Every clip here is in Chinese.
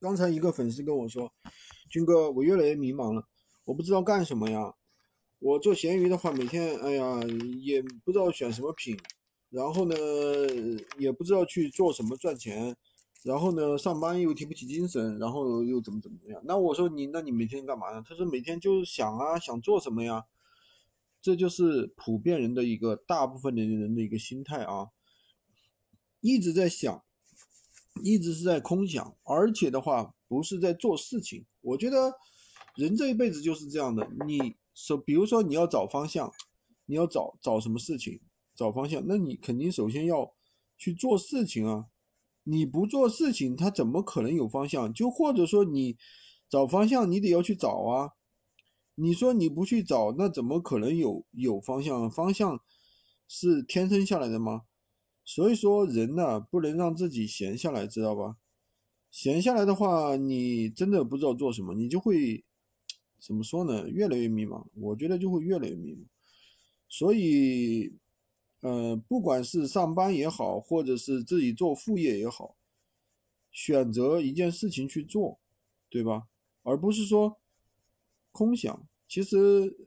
刚才一个粉丝跟我说：“军哥，我越来越迷茫了，我不知道干什么呀。我做闲鱼的话，每天哎呀也不知道选什么品，然后呢也不知道去做什么赚钱，然后呢上班又提不起精神，然后又怎么怎么样。那我说你，那你每天干嘛呢？他说每天就是想啊，想做什么呀？这就是普遍人的一个大部分的人的一个心态啊，一直在想。”一直是在空想，而且的话不是在做事情。我觉得人这一辈子就是这样的。你首，比如说你要找方向，你要找找什么事情，找方向，那你肯定首先要去做事情啊。你不做事情，他怎么可能有方向？就或者说你找方向，你得要去找啊。你说你不去找，那怎么可能有有方向？方向是天生下来的吗？所以说，人呢不能让自己闲下来，知道吧？闲下来的话，你真的不知道做什么，你就会怎么说呢？越来越迷茫。我觉得就会越来越迷茫。所以，呃，不管是上班也好，或者是自己做副业也好，选择一件事情去做，对吧？而不是说空想。其实，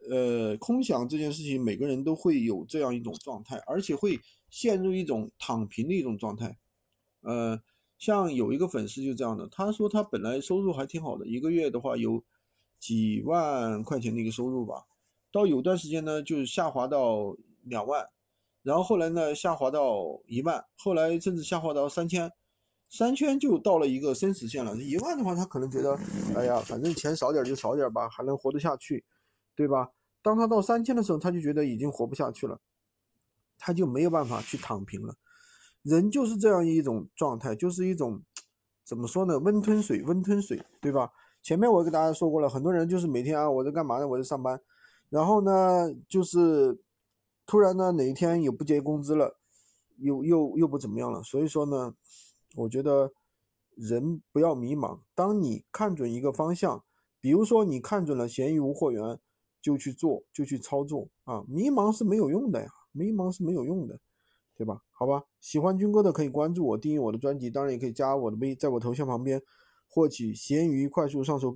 呃，空想这件事情，每个人都会有这样一种状态，而且会陷入一种躺平的一种状态。呃，像有一个粉丝就这样的，他说他本来收入还挺好的，一个月的话有几万块钱的一个收入吧，到有段时间呢就下滑到两万，然后后来呢下滑到一万，后来甚至下滑到三千。三千就到了一个生死线了，一万的话，他可能觉得，哎呀，反正钱少点就少点吧，还能活得下去，对吧？当他到三千的时候，他就觉得已经活不下去了，他就没有办法去躺平了。人就是这样一种状态，就是一种怎么说呢？温吞水，温吞水，对吧？前面我给大家说过了，很多人就是每天啊，我在干嘛呢？我在上班，然后呢，就是突然呢，哪一天也不结工资了，又又又不怎么样了，所以说呢。我觉得人不要迷茫。当你看准一个方向，比如说你看准了闲鱼无货源，就去做，就去操作啊！迷茫是没有用的呀，迷茫是没有用的，对吧？好吧，喜欢军哥的可以关注我，订阅我的专辑，当然也可以加我的微，在我头像旁边获取闲鱼快速上手笔。